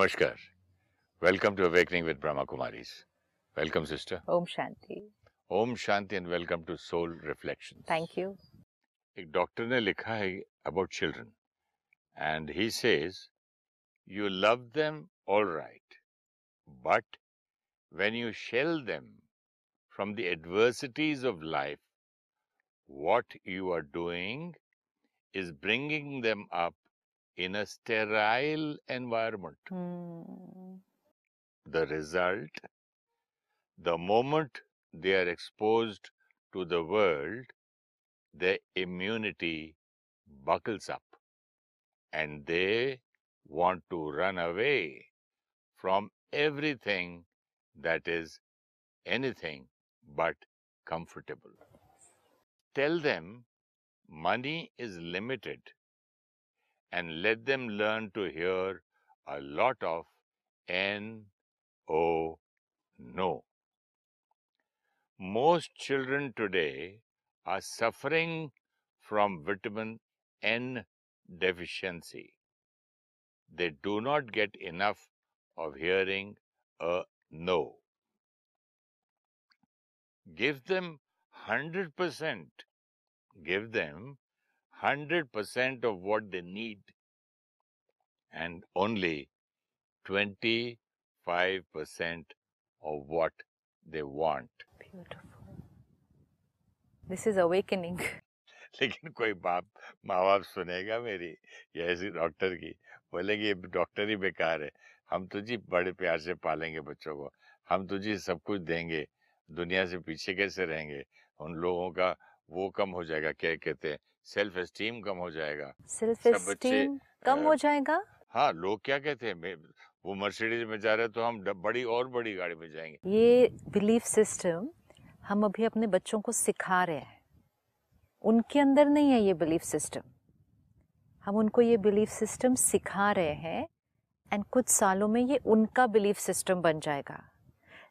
Namaskar. Welcome to Awakening with Brahma Kumaris. Welcome, sister. Om Shanti. Om Shanti and welcome to Soul Reflections. Thank you. एक doctor ने लिखा है about children and he says you love them all right but when you shell them from the adversities of life what you are doing is bringing them up in a sterile environment Hmm. the result the moment they are exposed to the world their immunity buckles up and they want to run away from everything that is anything but comfortable. Tell them money is limited and let them learn to hear a lot of N O no. Most children today are suffering from vitamin N deficiency. They do not get enough of hearing a no. Give them 100%. Give them 100% of what they need and only 25% of what they want. Beautiful. This is awakening. लेकिन कोई बाप माँ बाप सुनेगा मेरी या ऐसी doctor की बोलेंगे ये डॉक्टर ही बेकार है हम तो जी बड़े प्यार से पालेंगे बच्चों को हम तो जी सब कुछ देंगे दुनिया से पीछे कैसे रहेंगे उन लोगों का वो कम हो जाएगा क्या कहते हैं सेल्फ एस्टीम कम हो जाएगा। सेल्फ एस्टीम कम हो जाएगा? हाँ लोग क्या कहते हैं वो मर्सिडीज में जा रहे हैं तो हम बड़ी और बड़ी गाड़ी में जाएँगे। ये बिलीफ सिस्टम हम अभी अपने बच्चों को सिखा रहे हैं। उनके अंदर नहीं है ये बिलीफ सिस्टम। हम उनको ये बिलीफ सिस्टम सिखा रहे हैं एंड कुछ सालों में ये उनका बिलीफ सिस्टम बन जाएगा।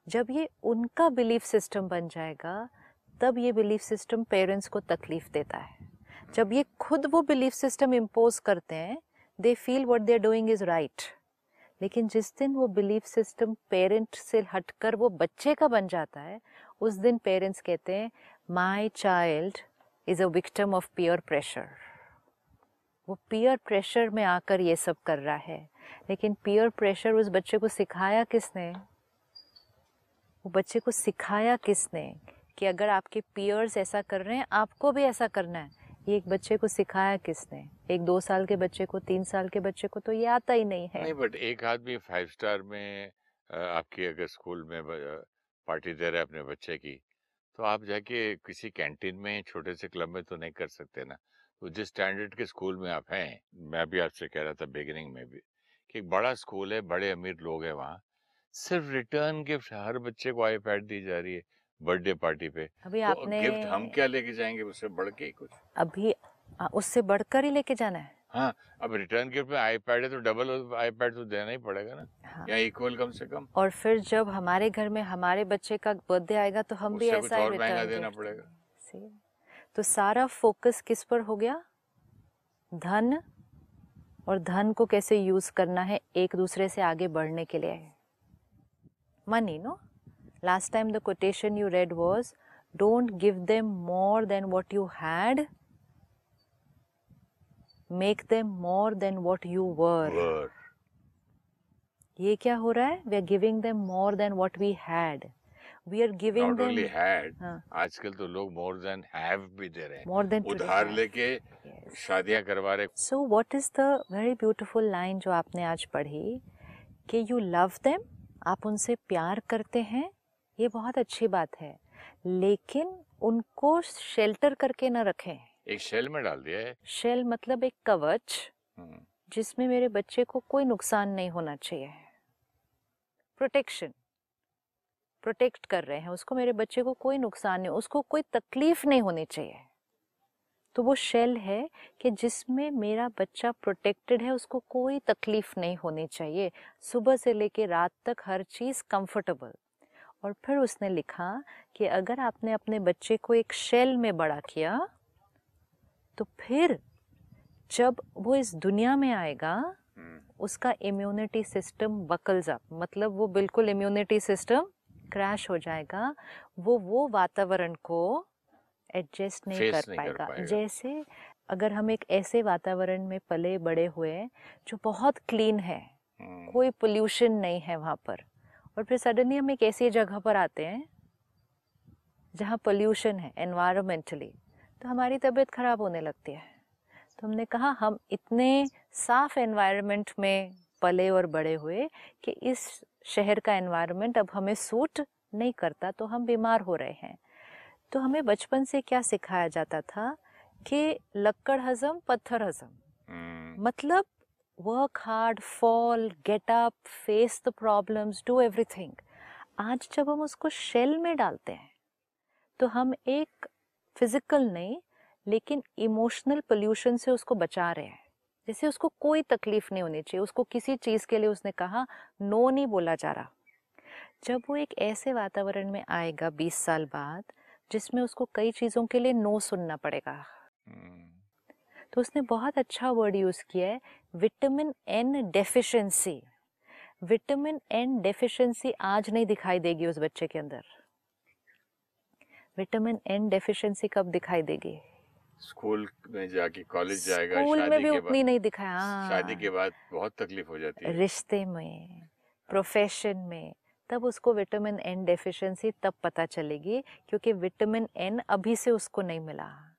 जब ये उनका बिलीफ सिस्टम बन जाएगा तब ये बिलीफ सिस्टम पेरेंट्स को तकलीफ़ देता है। जब ये खुद वो बिलीफ सिस्टम इम्पोज करते हैं they feel what they are doing is right लेकिन जिस दिन वो बिलीफ सिस्टम पेरेंट से हटकर वो बच्चे का बन जाता है, उस दिन पेरेंट्स कहते हैं my child is a victim of peer pressure वो पियर प्रेशर में आकर ये सब कर रहा है। लेकिन पियर प्रेशर उस बच्चे को सिखाया किसने? वो बच्चे को सिखाया किसने कि अगर आपके पियर्स ऐसा कर रहे हैं, आपको भी ऐसा करना है। ये एक बच्चे को सिखाया किसने? एक दो साल के बच्चे को, तीन साल के बच्चे को तो ये आता ही नहीं है। नहीं बट एक आदमी फाइव स्टार में आपकी अगर स्कूल में पार्टी दे रहा है अपने बच्चे की तो आप जाके किसी कैंटीन में छोटे से क्लब में तो नहीं कर सकते ना। तो जिस स्टैंडर्ड के स्कूल में आप हैं, मैं भी आपसे कह रहा था बिगिनिंग में भी, कि एक बड़ा स्कूल है, बड़े अमीर लोग हैं वहाँ, सिर्फ़ रिटर्न गिफ्ट हर बच्चे को आईपैड दी जा रही है। बर्थडे पार्टी पे। अभी तो आपने गिफ्ट हम क्या लेके जाएँगे? उससे बढ़ के कुछ। अभी आ, उससे बढ़कर ही लेके जाना है। हाँ अब रिटर्न गिफ्ट में आईपैड है तो डबल आईपैड तो देना ही पड़ेगा ना। हाँ। या इक्वल कम से कम। और फिर जब हमारे घर में हमारे बच्चे का बर्थडे आएगा तो हम भी ऐसा ही return देना पड़ेगा। तो सारा फोकस किस पर हो गया? धन और धन को कैसे यूज़ करना है एक दूसरे से आगे बढ़ने के लिए? Money no last time the quotation you read was don't give them more than what you had make them more than what you were Were. ये क्या हो रहा है? We are giving them more than what we had we are giving them had, हाँ। आजकल तो लोग more than have भी दे रहे हैं। मोर देन उधार लेके शादियाँ करवा रहे so what is the very beautiful line जो आपने आज पढ़ी? कि यू लव देम आप उनसे प्यार करते हैं ये बहुत अच्छी बात है। लेकिन उनको शेल्टर करके न रखें। एक शेल में डाल दिया है। शेल मतलब एक कवच हम्म, जिसमें मेरे बच्चे को कोई नुकसान नहीं होना चाहिए। प्रोटेक्शन। प्रोटेक्ट कर रहे हैं। उसको मेरे बच्चे को कोई नुकसान नहीं उसको कोई तकलीफ़ नहीं होनी चाहिए। तो वो शेल है कि जिसमें मेरा बच्चा प्रोटेक्टेड है उसको कोई तकलीफ़ नहीं होनी चाहिए। सुबह से लेके रात तक हर चीज़ कंफर्टेबल और फिर उसने लिखा कि अगर आपने अपने बच्चे को एक शेल में बड़ा किया तो फिर जब वो इस दुनिया में आएगा हम्म, उसका इम्यूनिटी सिस्टम बकल्स अप मतलब वो बिल्कुल इम्यूनिटी सिस्टम क्रैश हो जाएगा वो वो वातावरण को एडजस्ट नहीं कर नहीं कर पाएगा। पाएगा। जैसे अगर हम एक ऐसे वातावरण में पले बड़े हुए जो बहुत क्लीन है हम्म, कोई पोल्यूशन नहीं है वहाँ पर। और फिर सडनली हम एक ऐसी जगह पर आते हैं जहाँ पोल्यूशन है एनवायरमेंटली तो हमारी तबीयत खराब होने लगती है। तो हमने कहा हम इतने साफ़ एनवायरनमेंट में पले और बड़े हुए कि इस शहर का एनवायरनमेंट अब हमें सूट नहीं करता तो हम बीमार हो रहे हैं। तो हमें बचपन से क्या सिखाया जाता था कि लक्कड़ हजम पत्थर हजम। हम्म, मतलब work hard fall get up face the problems do everything आज जब हम उसको शेल में डालते हैं तो हम एक फ़िज़िकल नहीं लेकिन इमोशनल पोल्यूशन से उसको बचा रहे हैं। जैसे उसको कोई तकलीफ़ नहीं होनी चाहिए उसको किसी चीज़ के लिए उसने कहा नो नहीं बोला जा रहा। जब वो एक ऐसे वातावरण में आएगा 20 साल बाद जिसमें उसको कई चीज़ों के लिए नो सुनना पड़ेगा। हम्म, तो उसने बहुत अच्छा वर्ड यूज़ किया है vitamin N deficiency vitamin N deficiency आज नहीं दिखाई देगी उस बच्चे के अंदर. विटामिन एन डेफिशिएंसी कब दिखाई देगी? स्कूल में जाके कॉलेज जाएगा स्कूल में भी उतनी नहीं दिखाया शादी हाँ। के बाद बहुत तकलीफ़ हो जाती है। रिश्ते में प्रोफेशन में तब उसको विटामिन एन डेफिशिएंसी तब पता चलेगी क्योंकि विटामिन एन अभी से उसको नहीं मिला।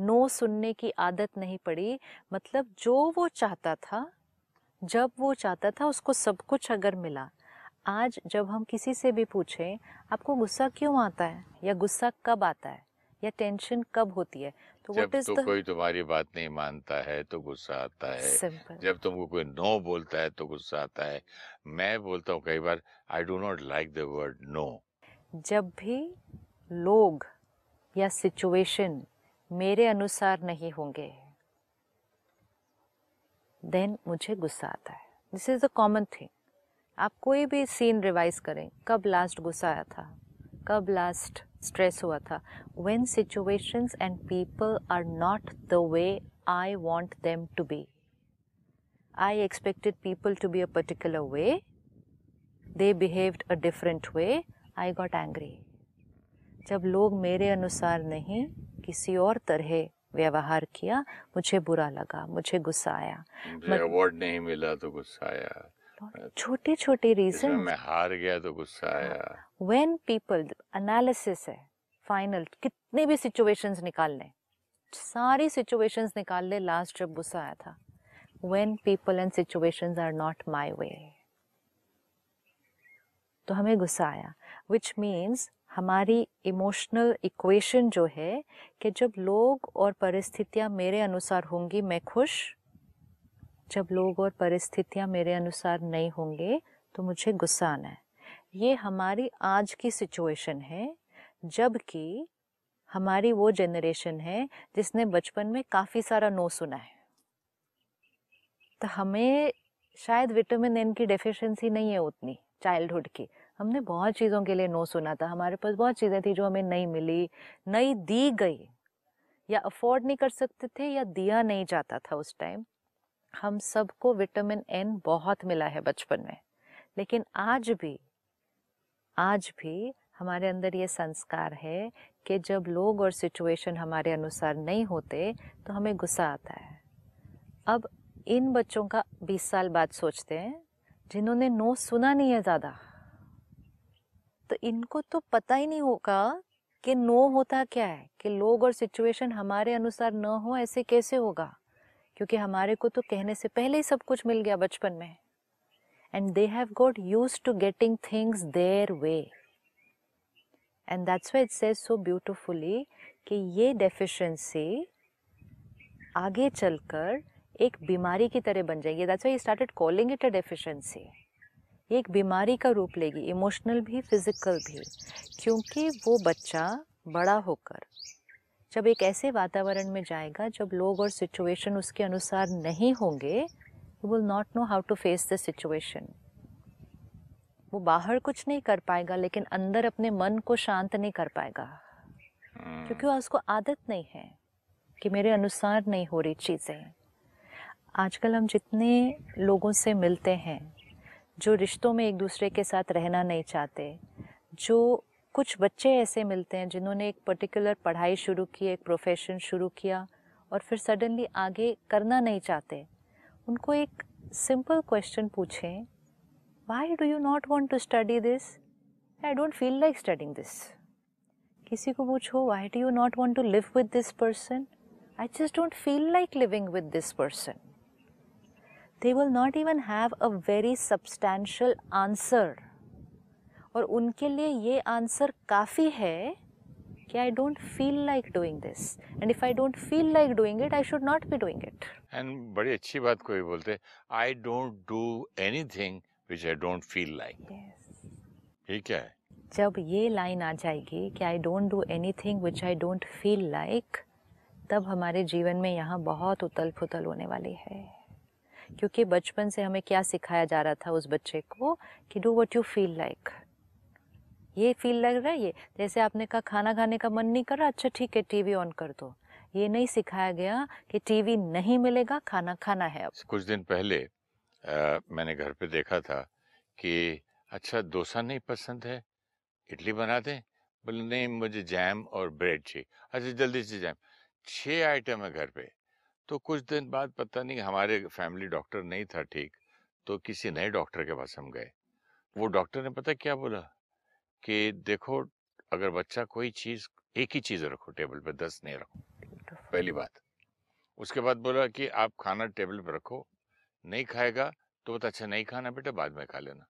नो सुनने की आदत नहीं पड़ी। मतलब जो वो चाहता था जब वो चाहता था उसको सब कुछ अगर मिला। आज जब हम किसी से भी पूछें आपको गुस्सा क्यों आता है? या गुस्सा कब आता है? या टेंशन कब होती है? तो जब तो द कोई तुम्हारी बात नहीं मानता है तो गुस्सा आता है। सिंपल जब तुमको कोई नो बोलता है तो गुस्सा आता है। मैं बोलता हूँ कई बार I do not like the word no जब भी लोग या सिचुएशन मेरे अनुसार नहीं होंगे। देन मुझे गुस्सा आता है। This is the common thing आप कोई भी सीन रिवाइज करें, कब लास्ट गुस्सा आया था, कब लास्ट स्ट्रेस हुआ था। When situations and people are not the way I want them to be I expected people to be a particular way they behave a different way I got angry जब लोग मेरे अनुसार नहीं किसी और तरह व्यवहार किया मुझे बुरा लगा मुझे गुस्सा आया। अवार्ड नहीं मिला तो गुस्सा आया। छोटे छोटे रीजन मैं हार गया तो गुस्सा आया। When people एनालिसिस है फाइनल कितने भी सिचुएशंस निकाल लें सारी सिचुएशंस निकाल ले लास्ट जब गुस्सा आया था। When people and situations are not my way तो हमें गुस्सा आया विच means हमारी इमोशनल इक्वेशन जो है कि जब लोग और परिस्थितियाँ मेरे अनुसार होंगी, मैं खुश। जब लोग और परिस्थितियाँ मेरे अनुसार नहीं होंगे तो मुझे गुस्सा आना है। ये हमारी आज की सिचुएशन है जबकि हमारी वो जनरेशन है जिसने बचपन में काफ़ी सारा नो सुना है। तो हमें शायद विटामिन एन की डेफिशिएंसी नहीं है उतनी चाइल्डहुड की। हमने बहुत चीज़ों के लिए नो सुना था। हमारे पास बहुत चीज़ें थी जो हमें नहीं मिली, नहीं दी गई। या अफोर्ड नहीं कर सकते थे या दिया नहीं जाता था उस टाइम हम सबको विटामिन एन बहुत मिला है बचपन में। लेकिन आज भी आज भी हमारे अंदर ये संस्कार है कि जब लोग और सिचुएशन हमारे अनुसार नहीं होते तो हमें गुस्सा आता है। अब इन बच्चों का 20 साल बाद सोचते हैं, जिन्होंने नो सुना नहीं है ज़्यादा। तो इनको तो पता ही नहीं होगा कि नो होता क्या है, कि लोग और सिचुएशन हमारे अनुसार न हो ऐसे कैसे होगा? क्योंकि हमारे को तो कहने से पहले ही सब कुछ मिल गया बचपन में। And they have got use to getting things their way and that's why it says so beautifully कि ये डेफिशिएंसी आगे चलकर एक बीमारी की तरह बन जाएगी। That's why started calling it a deficiency एक बीमारी का रूप लेगी इमोशनल भी फ़िज़िकल भी क्योंकि वो बच्चा बड़ा होकर जब एक ऐसे वातावरण में जाएगा जब लोग और सिचुएशन उसके अनुसार नहीं होंगे you will not know how to face the situation वो बाहर कुछ नहीं कर पाएगा लेकिन अंदर अपने मन को शांत नहीं कर पाएगा क्योंकि उसको आदत नहीं है कि मेरे अनुसार नहीं हो रही चीज़ें। आजकल हम जितने लोगों से मिलते हैं जो रिश्तों में एक दूसरे के साथ रहना नहीं चाहते, जो कुछ बच्चे ऐसे मिलते हैं जिन्होंने एक पर्टिकुलर पढ़ाई शुरू की, एक प्रोफेशन शुरू किया और फिर सडनली आगे करना नहीं चाहते। उनको एक सिंपल क्वेश्चन पूछें why do you not want to study this I don't feel like studying this किसी को पूछो why do you not want to live with this person I just don't feel like living with this person they will not even have a very substantial answer. और उनके लिए ये answer काफ़ी है कि I don't feel like doing this and if I don't feel like doing it I should not be doing it and बड़ी अच्छी बात कोई बोलते I don't do anything which I don't feel like ये क्या है? जब ये लाइन आ जाएगी कि I don't do anything which I don't feel like तब हमारे जीवन में यहाँ बहुत उतल पुतल होने वाली है। क्योंकि बचपन से हमें क्या सिखाया जा रहा था उस बच्चे को कि do what you feel like. ये फील लग रहा है ये? जैसे आपने कहा खाना खाने का मन नहीं कर रहा अच्छा ठीक है टीवी ऑन कर दो। ये नहीं सिखाया गया कि टीवी नहीं मिलेगा खाना खाना है अब। कुछ दिन पहले आ, मैंने घर पे देखा था कि अच्छा डोसा नहीं पसंद है इडली बना दें? बोले नहीं मुझे जैम और ब्रेड चाहिए। अच्छा जल्दी से जैम। छः आइटम है घर पे। तो कुछ दिन बाद पता नहीं हमारे फैमिली डॉक्टर नहीं था ठीक तो किसी नए डॉक्टर के पास हम गए। वो डॉक्टर ने पता क्या बोला कि देखो अगर बच्चा कोई चीज़ एक ही चीज़ रखो टेबल पे दस नहीं रखो पहली बात। उसके बाद बोला कि आप खाना टेबल पे रखो नहीं खाएगा तो बता अच्छा नहीं खाना बेटा बाद में खा लेना।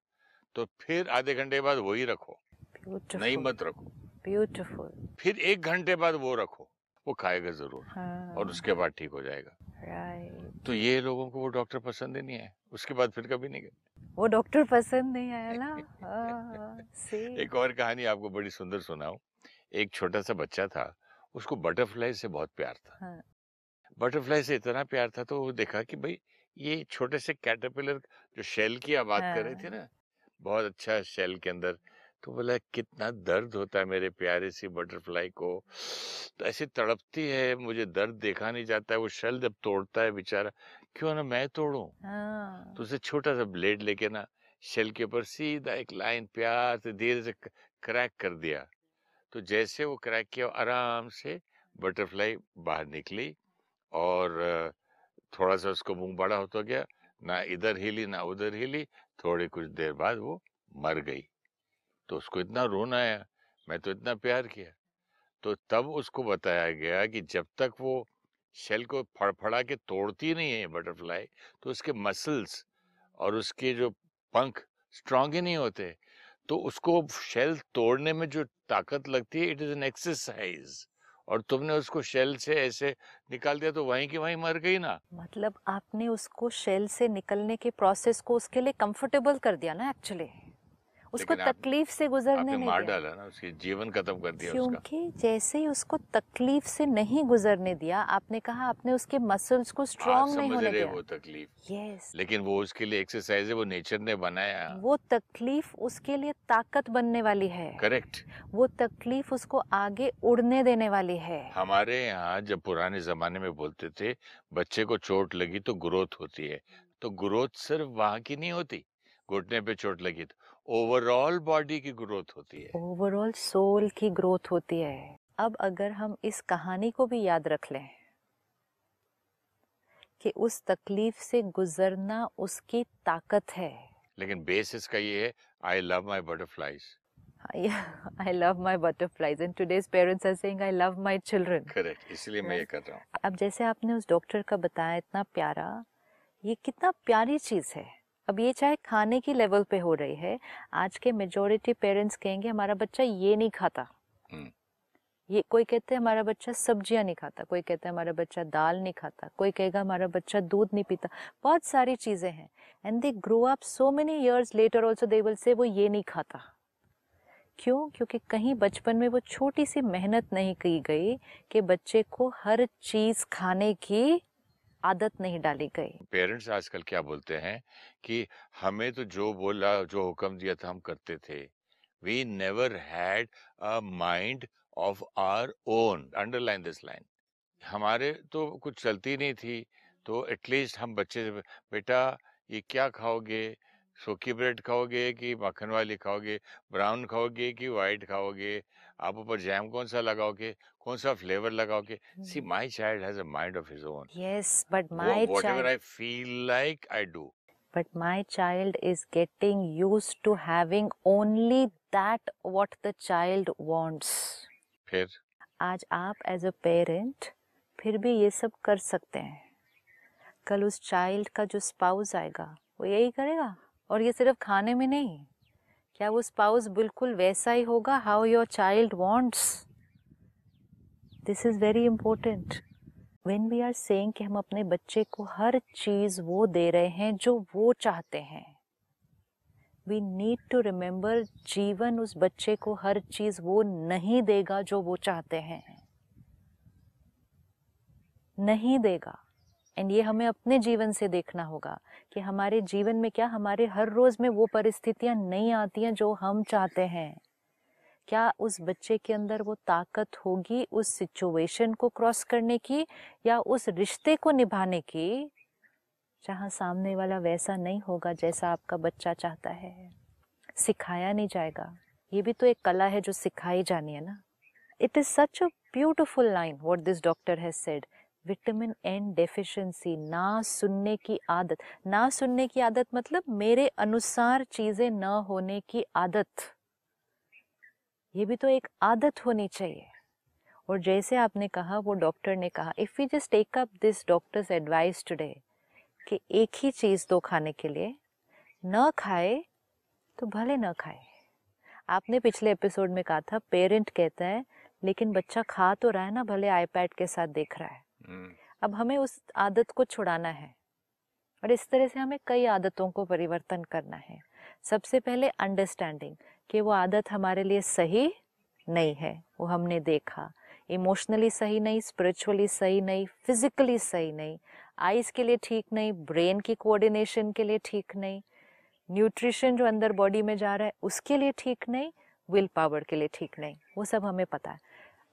तो फिर आधे घंटे बाद वही रखो नहीं मत रखो। ब्यूटीफुल फिर एक घंटे बाद वो रखो। वो खाएगा ज़रूर हाँ। और उसके बाद ठीक हो जाएगा तो ये लोगों को वो डॉक्टर पसंद ही नहीं है उसके बाद फिर कभी नहीं गए वो डॉक्टर पसंद नहीं आया ना हाँ, एक और कहानी आपको बड़ी सुंदर सुनाऊ एक छोटा सा बच्चा था उसको बटरफ्लाई से बहुत प्यार था हाँ। बटरफ्लाई से इतना प्यार था तो वो देखा कि भाई ये छोटे से कैटरपिलर जो शेल की आप बात हाँ। कर रहे थे ना बहुत अच्छा शेल के अंदर तो बोला कितना दर्द होता है मेरे प्यारे सी बटरफ्लाई को। तो ऐसी तड़पती है मुझे दर्द देखा नहीं जाता है वो शेल जब तोड़ता है बेचारा क्यों ना मैं तोड़ू? हाँ। तो उसे छोटा सा ब्लेड लेके ना शेल के ऊपर सीधा एक लाइन प्यार से धीरे से क्रैक कर दिया। तो जैसे वो क्रैक किया आराम से बटरफ्लाई बाहर निकली और थोड़ा सा उसको मुँह बड़ा होता गया ना इधर हिली ना उधर हिली थोड़ी कुछ देर बाद वो मर गई। तो उसको इतना रोना आया मैं तो इतना प्यार किया। तो तब उसको बताया गया कि जब तक वो शेल को फड़फड़ा के तोड़ती नहीं है बटरफ्लाई तो उसके मसल्स और उसके जो पंख स्ट्रांग ही नहीं होते। तो उसको शेल तोड़ने में जो ताकत लगती है, इट इज़ एन एक्सरसाइज। और तुमने उसको शेल से ऐसे निकाल दिया तो वहीं की वहीं मर गई ना। मतलब आपने उसको शेल से निकलने के प्रोसेस को उसके लिए कंफर्टेबल कर दिया ना एक्चुअली? उसको तकलीफ़ से गुजरने नहीं मार डाला ना उसके जीवन खत्म कर दिया क्योंकि जैसे ही उसको तकलीफ़ से नहीं गुजरने दिया आपने कहा आपने उसके मसल्स को स्ट्रॉन्ग नहीं होने दिया। वो तकलीफ़। यस लेकिन वो उसके लिए एक्सरसाइज है वो नेचर ने बनाया। वो तकलीफ़ उसके लिए ताकत बनने वाली है। करेक्ट वो तकलीफ़ उसको आगे उड़ने देने वाली है। हमारे यहाँ जब पुराने जमाने में बोलते थे बच्चे को चोट लगी तो ग्रोथ होती है। तो ग्रोथ सिर्फ़ वहाँ की नहीं होती घुटने पे चोट लगी तो। ओवरऑल बॉडी की ग्रोथ होती है। ओवरऑल सोल की ग्रोथ होती है। अब अगर हम इस कहानी को भी याद रख लें कि उस तकलीफ़ से गुजरना उसकी ताकत है। लेकिन बेस इसका ये है I love my butterflies I love my butterflies and today's parents are saying I love my children. Correct. इसलिए मैं ये कर रहा हूँ। अब जैसे आपने उस डॉक्टर का बताया इतना प्यारा ये कितना प्यारी चीज़ है। अब ये चाहे खाने की लेवल पे हो रही है आज के मेजोरिटी पेरेंट्स कहेंगे हमारा बच्चा ये नहीं खाता। हम्म। ये कोई कहते हैं हमारा बच्चा सब्ज़ियाँ नहीं खाता। कोई कहता है हमारा बच्चा दाल नहीं खाता। कोई कहेगा हमारा बच्चा दूध नहीं पीता। बहुत सारी चीज़ें हैं। And they grow up so many years later also they will say वो ये नहीं खाता। क्यों? क्योंकि कहीं बचपन में वो छोटी सी मेहनत नहीं की गई कि बच्चे को हर चीज़ खाने की आदत नहीं डाली गई। पेरेंट्स आजकल क्या बोलते हैं कि हमें तो जो बोला, जो हुक्म दिया था हम करते थे। We never had a mind of our own underline this line हमारे तो कुछ चलती नहीं थी तो एटलीस्ट हम बच्चे से, बेटा, ये क्या खाओगे? सूखी ब्रेड खाओगे कि मक्खन वाली खाओगे? ब्राउन खाओगे कि वाइट खाओगे? आप ऊपर जैम कौन सा लगाओगे कौन सा फ्लेवर लगाओगे? See my child has a mind of his own. Yes but my whatever I feel like I do but my child is getting used to having only that what the child wants फिर? आज आप as a parent फिर भी ये सब कर सकते हैं। कल उस चाइल्ड का जो स्पाउस आएगा वो यही करेगा? और ये सिर्फ़ खाने में नहीं? क्या वो स्पाउस बिल्कुल वैसा ही होगा? How your child wants this is very important when we are saying कि हम अपने बच्चे को हर चीज़ वो दे रहे हैं जो वो चाहते हैं। वी नीड टू रिमेंबर जीवन उस बच्चे को हर चीज़ वो नहीं देगा जो वो चाहते हैं। नहीं देगा। एंड ये हमें अपने जीवन से देखना होगा कि हमारे जीवन में क्या हमारे हर रोज़ में वो परिस्थितियाँ नहीं आती हैं जो हम चाहते हैं। क्या उस बच्चे के अंदर वो ताकत होगी उस सिचुएशन को क्रॉस करने की या उस रिश्ते को निभाने की, जहाँ सामने वाला वैसा नहीं होगा जैसा आपका बच्चा चाहता है? सिखाया नहीं जाएगा। ये भी तो एक कला है जो सिखाई जानी है ना। It is such a beautiful line what this doctor has said vitamin N deficiency, ना सुनने की आदत। ना सुनने की आदत मतलब मेरे अनुसार चीज़ें न होने की आदत। ये भी तो एक आदत होनी चाहिए। और जैसे आपने कहा, वो डॉक्टर ने कहा if you just take up this doctor's advice today कि एक ही चीज़ दो खाने के लिए, न खाए तो भले न खाए। आपने पिछले एपिसोड में कहा था, पेरेंट कहता है, लेकिन बच्चा खा तो रहा है ना, भले आईपैड के साथ देख रहा है। अब हमें उस आदत को छुड़ाना है। और इस तरह से हमें कई आदतों को परिवर्तन करना है। सबसे पहले अंडरस्टैंडिंग कि वो आदत हमारे लिए सही नहीं है, वो हमने देखा। इमोशनली सही नहीं स्पिरिचुअली सही नहीं फिजिकली सही नहीं आइज़ के लिए ठीक नहीं ब्रेन की कोऑर्डिनेशन के लिए ठीक नहीं न्यूट्रिशन जो अंदर बॉडी में जा रहा है, उसके लिए ठीक नहीं विल पावर के लिए ठीक नहीं, वो सब हमें पता है।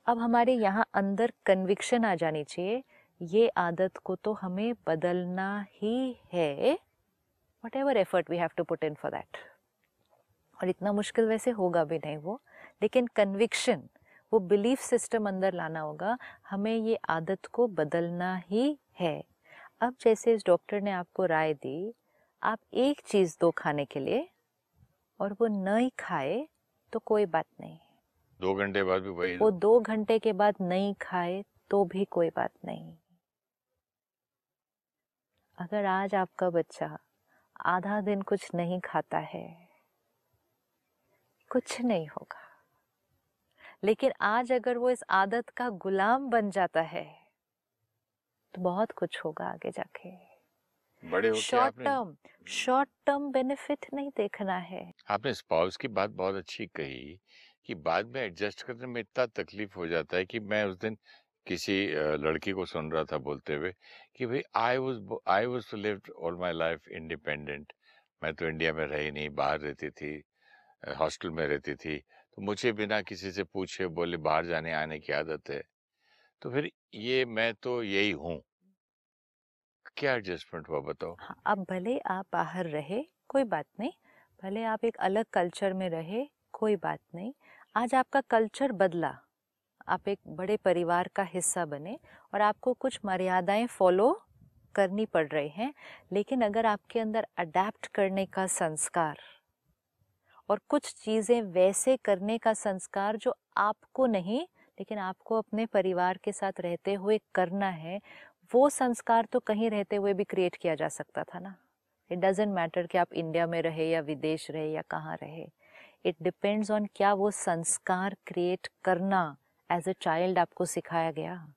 अब हमारे यहाँ अंदर कन्विक्शन आ जानी चाहिए। ये आदत को तो हमें बदलना ही है। Whatever effort we have to put in for that और इतना मुश्किल वैसे होगा भी नहीं वो। लेकिन कन्विक्शन वो बिलीफ सिस्टम अंदर लाना होगा। हमें ये आदत को बदलना ही है। अब जैसे इस डॉक्टर ने आपको राय दी, आप एक चीज़ दो खाने के लिए और वो नहीं खाए तो कोई बात नहीं। दो घंटे बाद भी वही वो दो घंटे के बाद नहीं खाए तो भी कोई बात नहीं। अगर आज आपका बच्चा आधा दिन कुछ नहीं खाता है कुछ नहीं होगा। लेकिन आज अगर वो इस आदत का गुलाम बन जाता है तो बहुत कुछ होगा आगे जाके। बड़े short term short term benefit नहीं देखना है। आपने स्पाउस की बात बहुत अच्छी कही कि बाद में एडजस्ट करने में इतना तकलीफ़ हो जाता है कि मैं उस दिन किसी लड़की को सुन रहा था बोलते हुए कि भाई I was I was to live all my life independent मैं तो इंडिया में रही नहीं बाहर रहती थी हॉस्टल में रहती थी। तो मुझे बिना किसी से पूछे बोले बाहर जाने आने की आदत है। तो फिर ये मैं तो यही हूँ। क्या एडजस्टमेंट हुआ बताओ? हाँ, अब भले आप बाहर रहे कोई बात नहीं। भले आप एक अलग कल्चर में रहे कोई बात नहीं। आज आपका कल्चर बदला। आप एक बड़े परिवार का हिस्सा बने और आपको कुछ मर्यादाएँ फॉलो करनी पड़ रही हैं, लेकिन अगर आपके अंदर अडेप्ट करने का संस्कार और कुछ चीज़ें वैसे करने का संस्कार जो आपको नहीं, लेकिन आपको अपने परिवार के साथ रहते हुए करना है, वो संस्कार तो कहीं रहते हुए भी क्रिएट किया जा सकता था ना। इट डजेंट मैटर कि आप इंडिया में रहे या विदेश रहे या कहाँ रहे। इट डिपेंड्स ऑन क्या वो संस्कार क्रिएट करना एज अ चाइल्ड आपको सिखाया गया।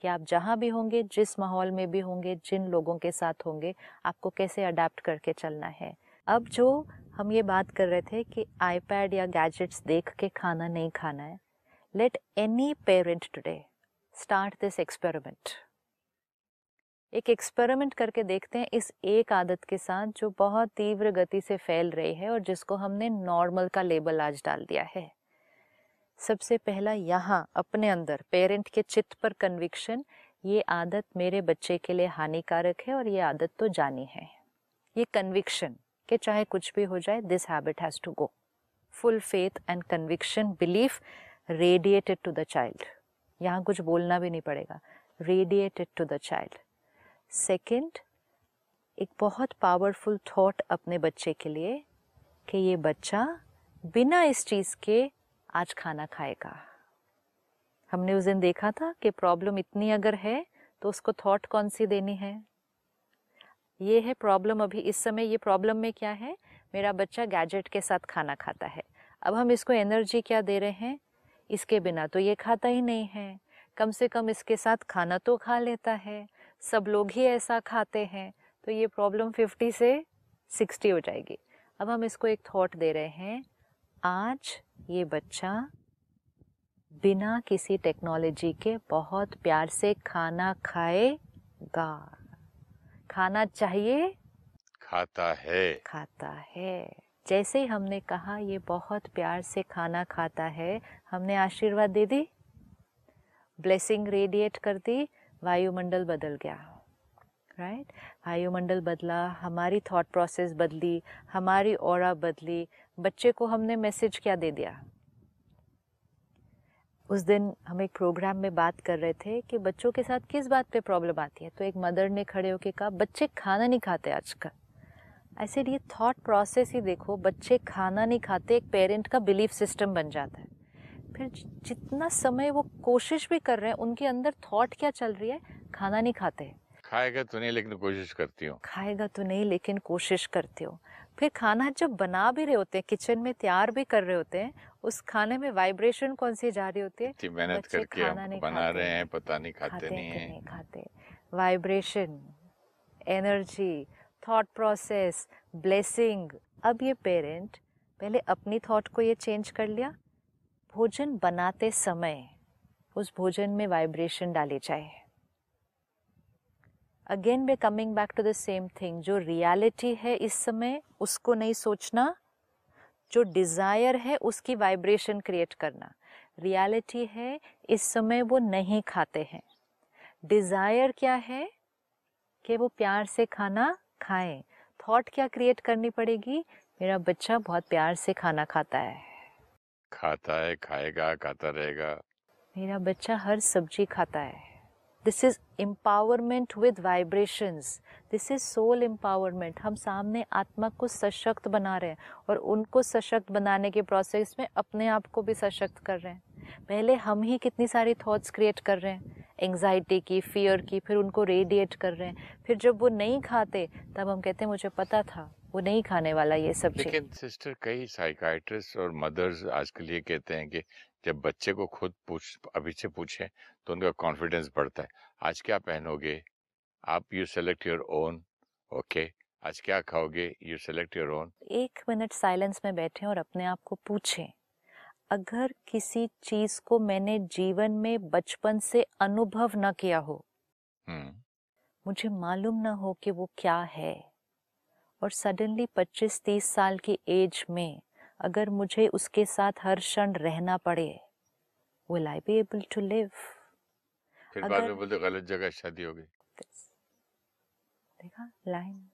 कि आप जहाँ भी होंगे, जिस माहौल में भी होंगे, जिन लोगों के साथ होंगे, आपको कैसे अडेप्ट करके चलना है। अब जो हम ये बात कर रहे थे कि आईपैड या गैजेट्स देख के खाना नहीं खाना है let any parent today start this experiment एक एक्सपेरिमेंट करके देखते हैं इस एक आदत के साथ जो बहुत तीव्र गति से फैल रही है और जिसको हमने नॉर्मल का लेबल आज डाल दिया है। सबसे पहला यहाँ, अपने अंदर पेरेंट के चित्त पर कन्विक्शन ये आदत मेरे बच्चे के लिए हानिकारक है और ये आदत तो जानी है। ये कन्विक्शन कि चाहे कुछ भी हो जाए this habit has to go full faith and conviction belief radiated to the child यहाँ कुछ बोलना भी नहीं पड़ेगा। Radiated to the child second, एक बहुत पावरफुल थॉट अपने बच्चे के लिए कि ये बच्चा बिना इस चीज़ के आज खाना खाएगा। हमने उस दिन देखा था कि प्रॉब्लम इतनी अगर है तो उसको थॉट कौन सी देनी है? ये है प्रॉब्लम अभी, इस समय ये प्रॉब्लम में क्या है? मेरा बच्चा गैजेट के साथ खाना खाता है। अब हम इसको एनर्जी क्या दे रहे हैं? इसके बिना तो ये खाता ही नहीं है। कम से कम इसके साथ खाना तो खा लेता है। सब लोग ही ऐसा खाते हैं तो ये प्रॉब्लम फिफ्टी से सिक्सटी हो जाएगी। अब हम इसको एक थॉट दे रहे हैं। आज ये बच्चा बिना किसी टेक्नोलॉजी के बहुत प्यार से खाना खाएगा। खाना चाहिए? खाता है। खाता है। जैसे ही हमने कहा ये बहुत प्यार से खाना खाता है हमने आशीर्वाद दे दी? ब्लेसिंग रेडिएट कर दी? वायुमंडल बदल गया राइट right? वायुमंडल बदला, हमारी थॉट प्रोसेस बदली, हमारी और बदली, बच्चे को हमने मैसेज क्या दे दिया? उस दिन हम एक प्रोग्राम में बात कर रहे थे कि बच्चों के साथ किस बात पे प्रॉब्लम आती है? तो एक मदर ने खड़े होकर कहा, बच्चे खाना नहीं खाते आजकल. ऐसे ये थॉट प्रोसेस ही देखो, बच्चे खाना नहीं खाते, एक पेरेंट का बिलीफ सिस्टम बन जाता है. फिर जितना समय वो कोशिश भी कर रहे हैं उनके अंदर थॉट क्या चल रही है? खाना नहीं खाते। खाएगा तो नहीं लेकिन कोशिश करती हूँ। खाएगा तो नहीं लेकिन कोशिश करती हूँ। फिर खाना जब बना भी रहे होते हैं किचन में तैयार भी कर रहे होते हैं उस खाने में वाइब्रेशन कौन सी जा रही होती है? मेहनत करके खाना नहीं बना रहे हैं पता नहीं खाते, खाते नहीं, नहीं खाते। Vibration energy thought process blessing अब ये पेरेंट पहले अपनी थॉट को ये चेंज कर लिया भोजन बनाते समय उस भोजन में वाइब्रेशन डाली जाए। Again we coming back to the same thing जो रियलिटी है इस समय, उसको नहीं सोचना। जो डिज़ायर है, उसकी वाइब्रेशन क्रिएट करना। रियलिटी है, इस समय वो नहीं खाते हैं। डिज़ायर क्या है? कि वो प्यार से खाना खाएँ। थॉट क्या क्रिएट करनी पड़ेगी? मेरा बच्चा बहुत प्यार से खाना खाता है। खाता है, खाएगा, खाता रहेगा। मेरा बच्चा हर सब्ज़ी खाता है। This is empowerment with vibrations this is soul empowerment हम सामने आत्मा को सशक्त बना रहे हैं और उनको सशक्त बनाने के प्रोसेस में अपने आप को भी सशक्त कर रहे हैं। पहले हम ही कितनी सारी थॉट्स क्रिएट कर रहे हैं। एंग्जाइटी की फियर की, फिर उनको रेडिएट कर रहे हैं। फिर जब वो नहीं खाते, तब हम कहते हैं, मुझे पता था। वो नहीं खाने वाला ये सब लेकिन सिस्टर कई साइकाइट्रिस्ट और मदर्स आजकल ये कहते हैं कि जब बच्चे को खुद पूछ अभी से पूछे तो उनका कॉन्फिडेंस बढ़ता है। आज क्या पहनोगे? आप you select your own okay आज क्या खाओगे? यू सेलेक्ट योर ओन एक मिनट साइलेंस में बैठे और अपने आप को पूछें। अगर किसी चीज़ को मैंने जीवन में बचपन से अनुभव न किया हो हम्म। मुझे मालूम न हो कि वो क्या है। और सडनली 25-30 साल की एज में अगर मुझे उसके साथ हर क्षण रहना पड़े will I be able to live फिर बाद में बोलते गलत जगह शादी हो गई। देखा लाइन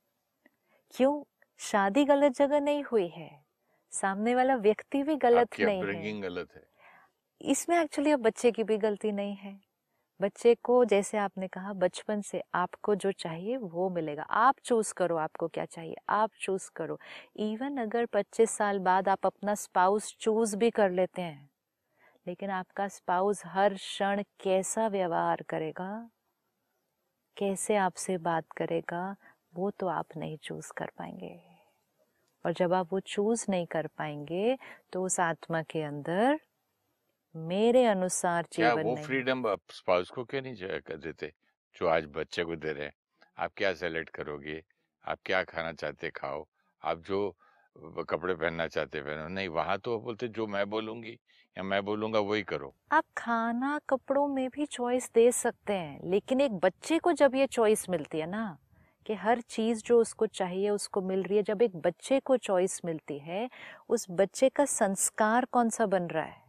क्यों? शादी गलत जगह नहीं हुई है। सामने वाला व्यक्ति भी गलत नहीं है। गलत है। इसमें एक्चुअली अब बच्चे की भी गलती नहीं है। बच्चे को, जैसे आपने कहा, बचपन से आपको जो चाहिए वो मिलेगा। आप चूज़ करो आपको क्या चाहिए। आप चूज़ करो। इवन अगर 25 साल बाद आप अपना स्पाउस चूज़ भी कर लेते हैं, लेकिन आपका स्पाउस हर क्षण कैसा व्यवहार करेगा? कैसे आपसे बात करेगा? वो तो आप नहीं चूज़ कर पाएँगे। और जब आप वो चूज़ नहीं कर पाएँगे तो उस आत्मा के अंदर मेरे अनुसार जीवन क्या वो फ्रीडम आप स्पाउस को क्यों नहीं कर देते जो आज बच्चे को दे रहे हैं? आप क्या सेलेक्ट करोगे? आप क्या खाना चाहते खाओ? आप जो कपड़े पहनना चाहते पहनो। नहीं वहाँ तो बोलते जो मैं बोलूँगी या मैं बोलूँगा वही करो। आप खाना कपड़ों में भी चॉइस दे सकते हैं लेकिन एक बच्चे को जब ये चॉइस मिलती है ना कि हर चीज़ जो उसको चाहिए उसको मिल रही है जब एक बच्चे को चॉइस मिलती है उस बच्चे का संस्कार कौन सा बन रहा है?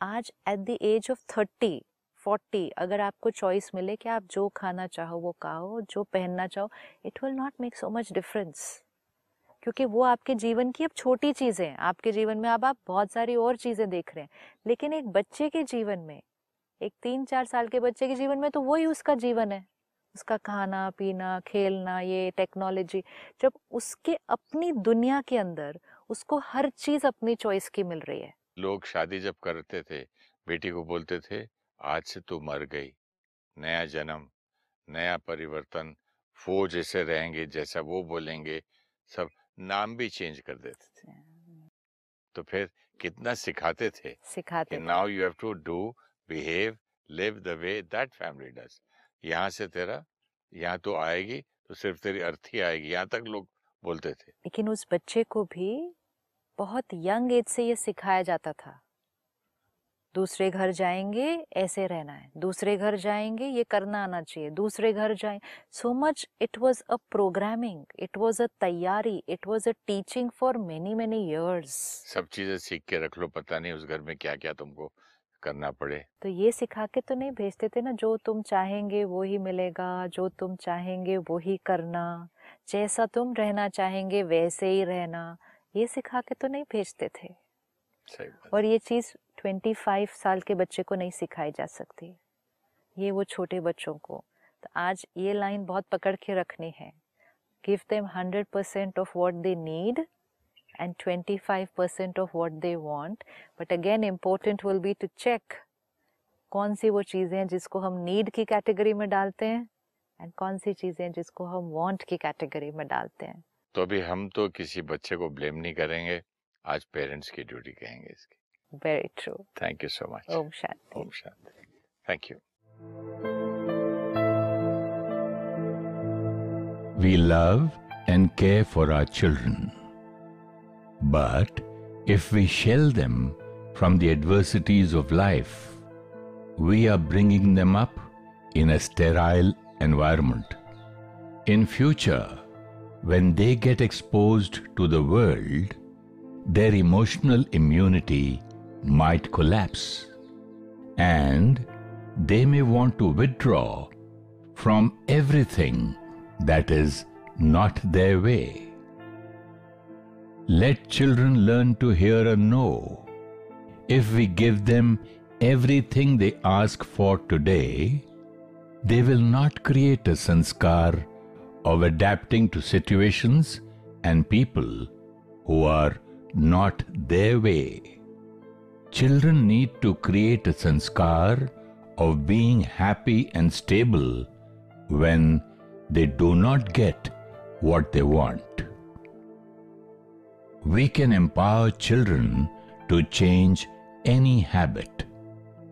आज at the age of thirty forty अगर आपको चॉइस मिले कि आप जो खाना चाहो, वो खाओ, जो पहनना चाहो it will not make so much difference क्योंकि वो आपके जीवन की अब छोटी चीज़ें आपके जीवन में अब आप बहुत सारी और चीज़ें देख रहे हैं। लेकिन एक बच्चे के जीवन में, एक तीन चार साल के बच्चे के जीवन में तो वही उसका जीवन है। उसका खाना, पीना, खेलना, ये टेक्नोलॉजी जब उसके अपनी दुनिया के अंदर उसको हर चीज़ अपनी चॉइस की मिल रही है। लोग शादी जब करते थे बेटी को बोलते थे आज से तू मर गई नया जन्म नया परिवर्तन वो जैसे रहेंगे जैसा वो बोलेंगे। सब नाम भी चेंज कर देते थे। तो फिर कितना सिखाते थे सिखाते now you have to do behave live the way that family does. यहाँ से तेरा यहाँ तो आएगी तो सिर्फ़ तेरी अर्थी आएगी यहाँ तक लोग बोलते थे। लेकिन उस बच्चे को भी बहुत यंग एज से ये सिखाया जाता था। दूसरे घर जाएँगे ऐसे रहना है। दूसरे घर जाएँगे ये करना आना चाहिए। दूसरे घर जाए। So much it was a programming it was a तैयारी it was a teaching for many many years सब चीज़ें सीख के रख लो पता नहीं उस घर में क्या क्या तुमको करना पड़े। तो ये सिखा के तो नहीं भेजते थे ना जो तुम चाहेंगे वो ही मिलेगा जो तुम चाहेंगे वो ही करना। जैसा तुम रहना चाहेंगे वैसे ही रहना। ये सिखा के तो नहीं भेजते थे। और ये चीज़ 25 साल के बच्चे को नहीं सिखाई जा सकती। ये वो छोटे बच्चों को। तो आज ये लाइन बहुत पकड़ के रखनी है। Give them hundred percent of what they need and 25% of what they want. But again important will be to check कौन सी वो चीज़ें हैं जिसको हम नीड की कैटेगरी में डालते हैं एंड कौन सी चीज़ें हैं जिसको हम वांट की कैटेगरी में डालते हैं। तो अभी हम तो किसी बच्चे को ब्लेम नहीं करेंगे आज पेरेंट्स की ड्यूटी कहेंगे इसकी very true thank you so much Om Shanti Om Shanti thank you We love and care for our children. But if we shell them from the adversities of life, we are bringing them up in a sterile environment. In future, when they get exposed to the world, their emotional immunity might collapse and they may want to withdraw from everything that is not their way. Let children learn to hear a no. If we give them everything they ask for today, they will not create a sanskar of adapting to situations and people who are not their way. Children need to create a sanskar of being happy and stable when they do not get what they want we can empower children to change any habit.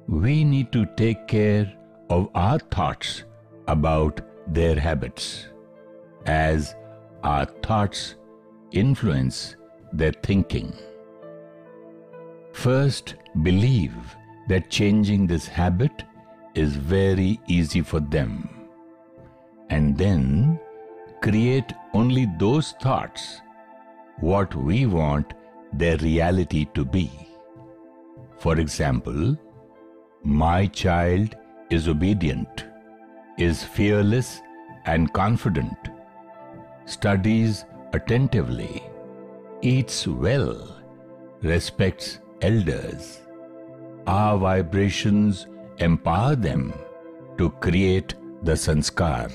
We need to take care of our thoughts about their habits, as our thoughts influence their thinking. First, believe that changing this habit is very easy for them. And then, create only those thoughts what we want their reality to be. For example, my child is obedient, is fearless and confident, studies attentively, eats well, respects elders. Our vibrations empower them to create the sanskar.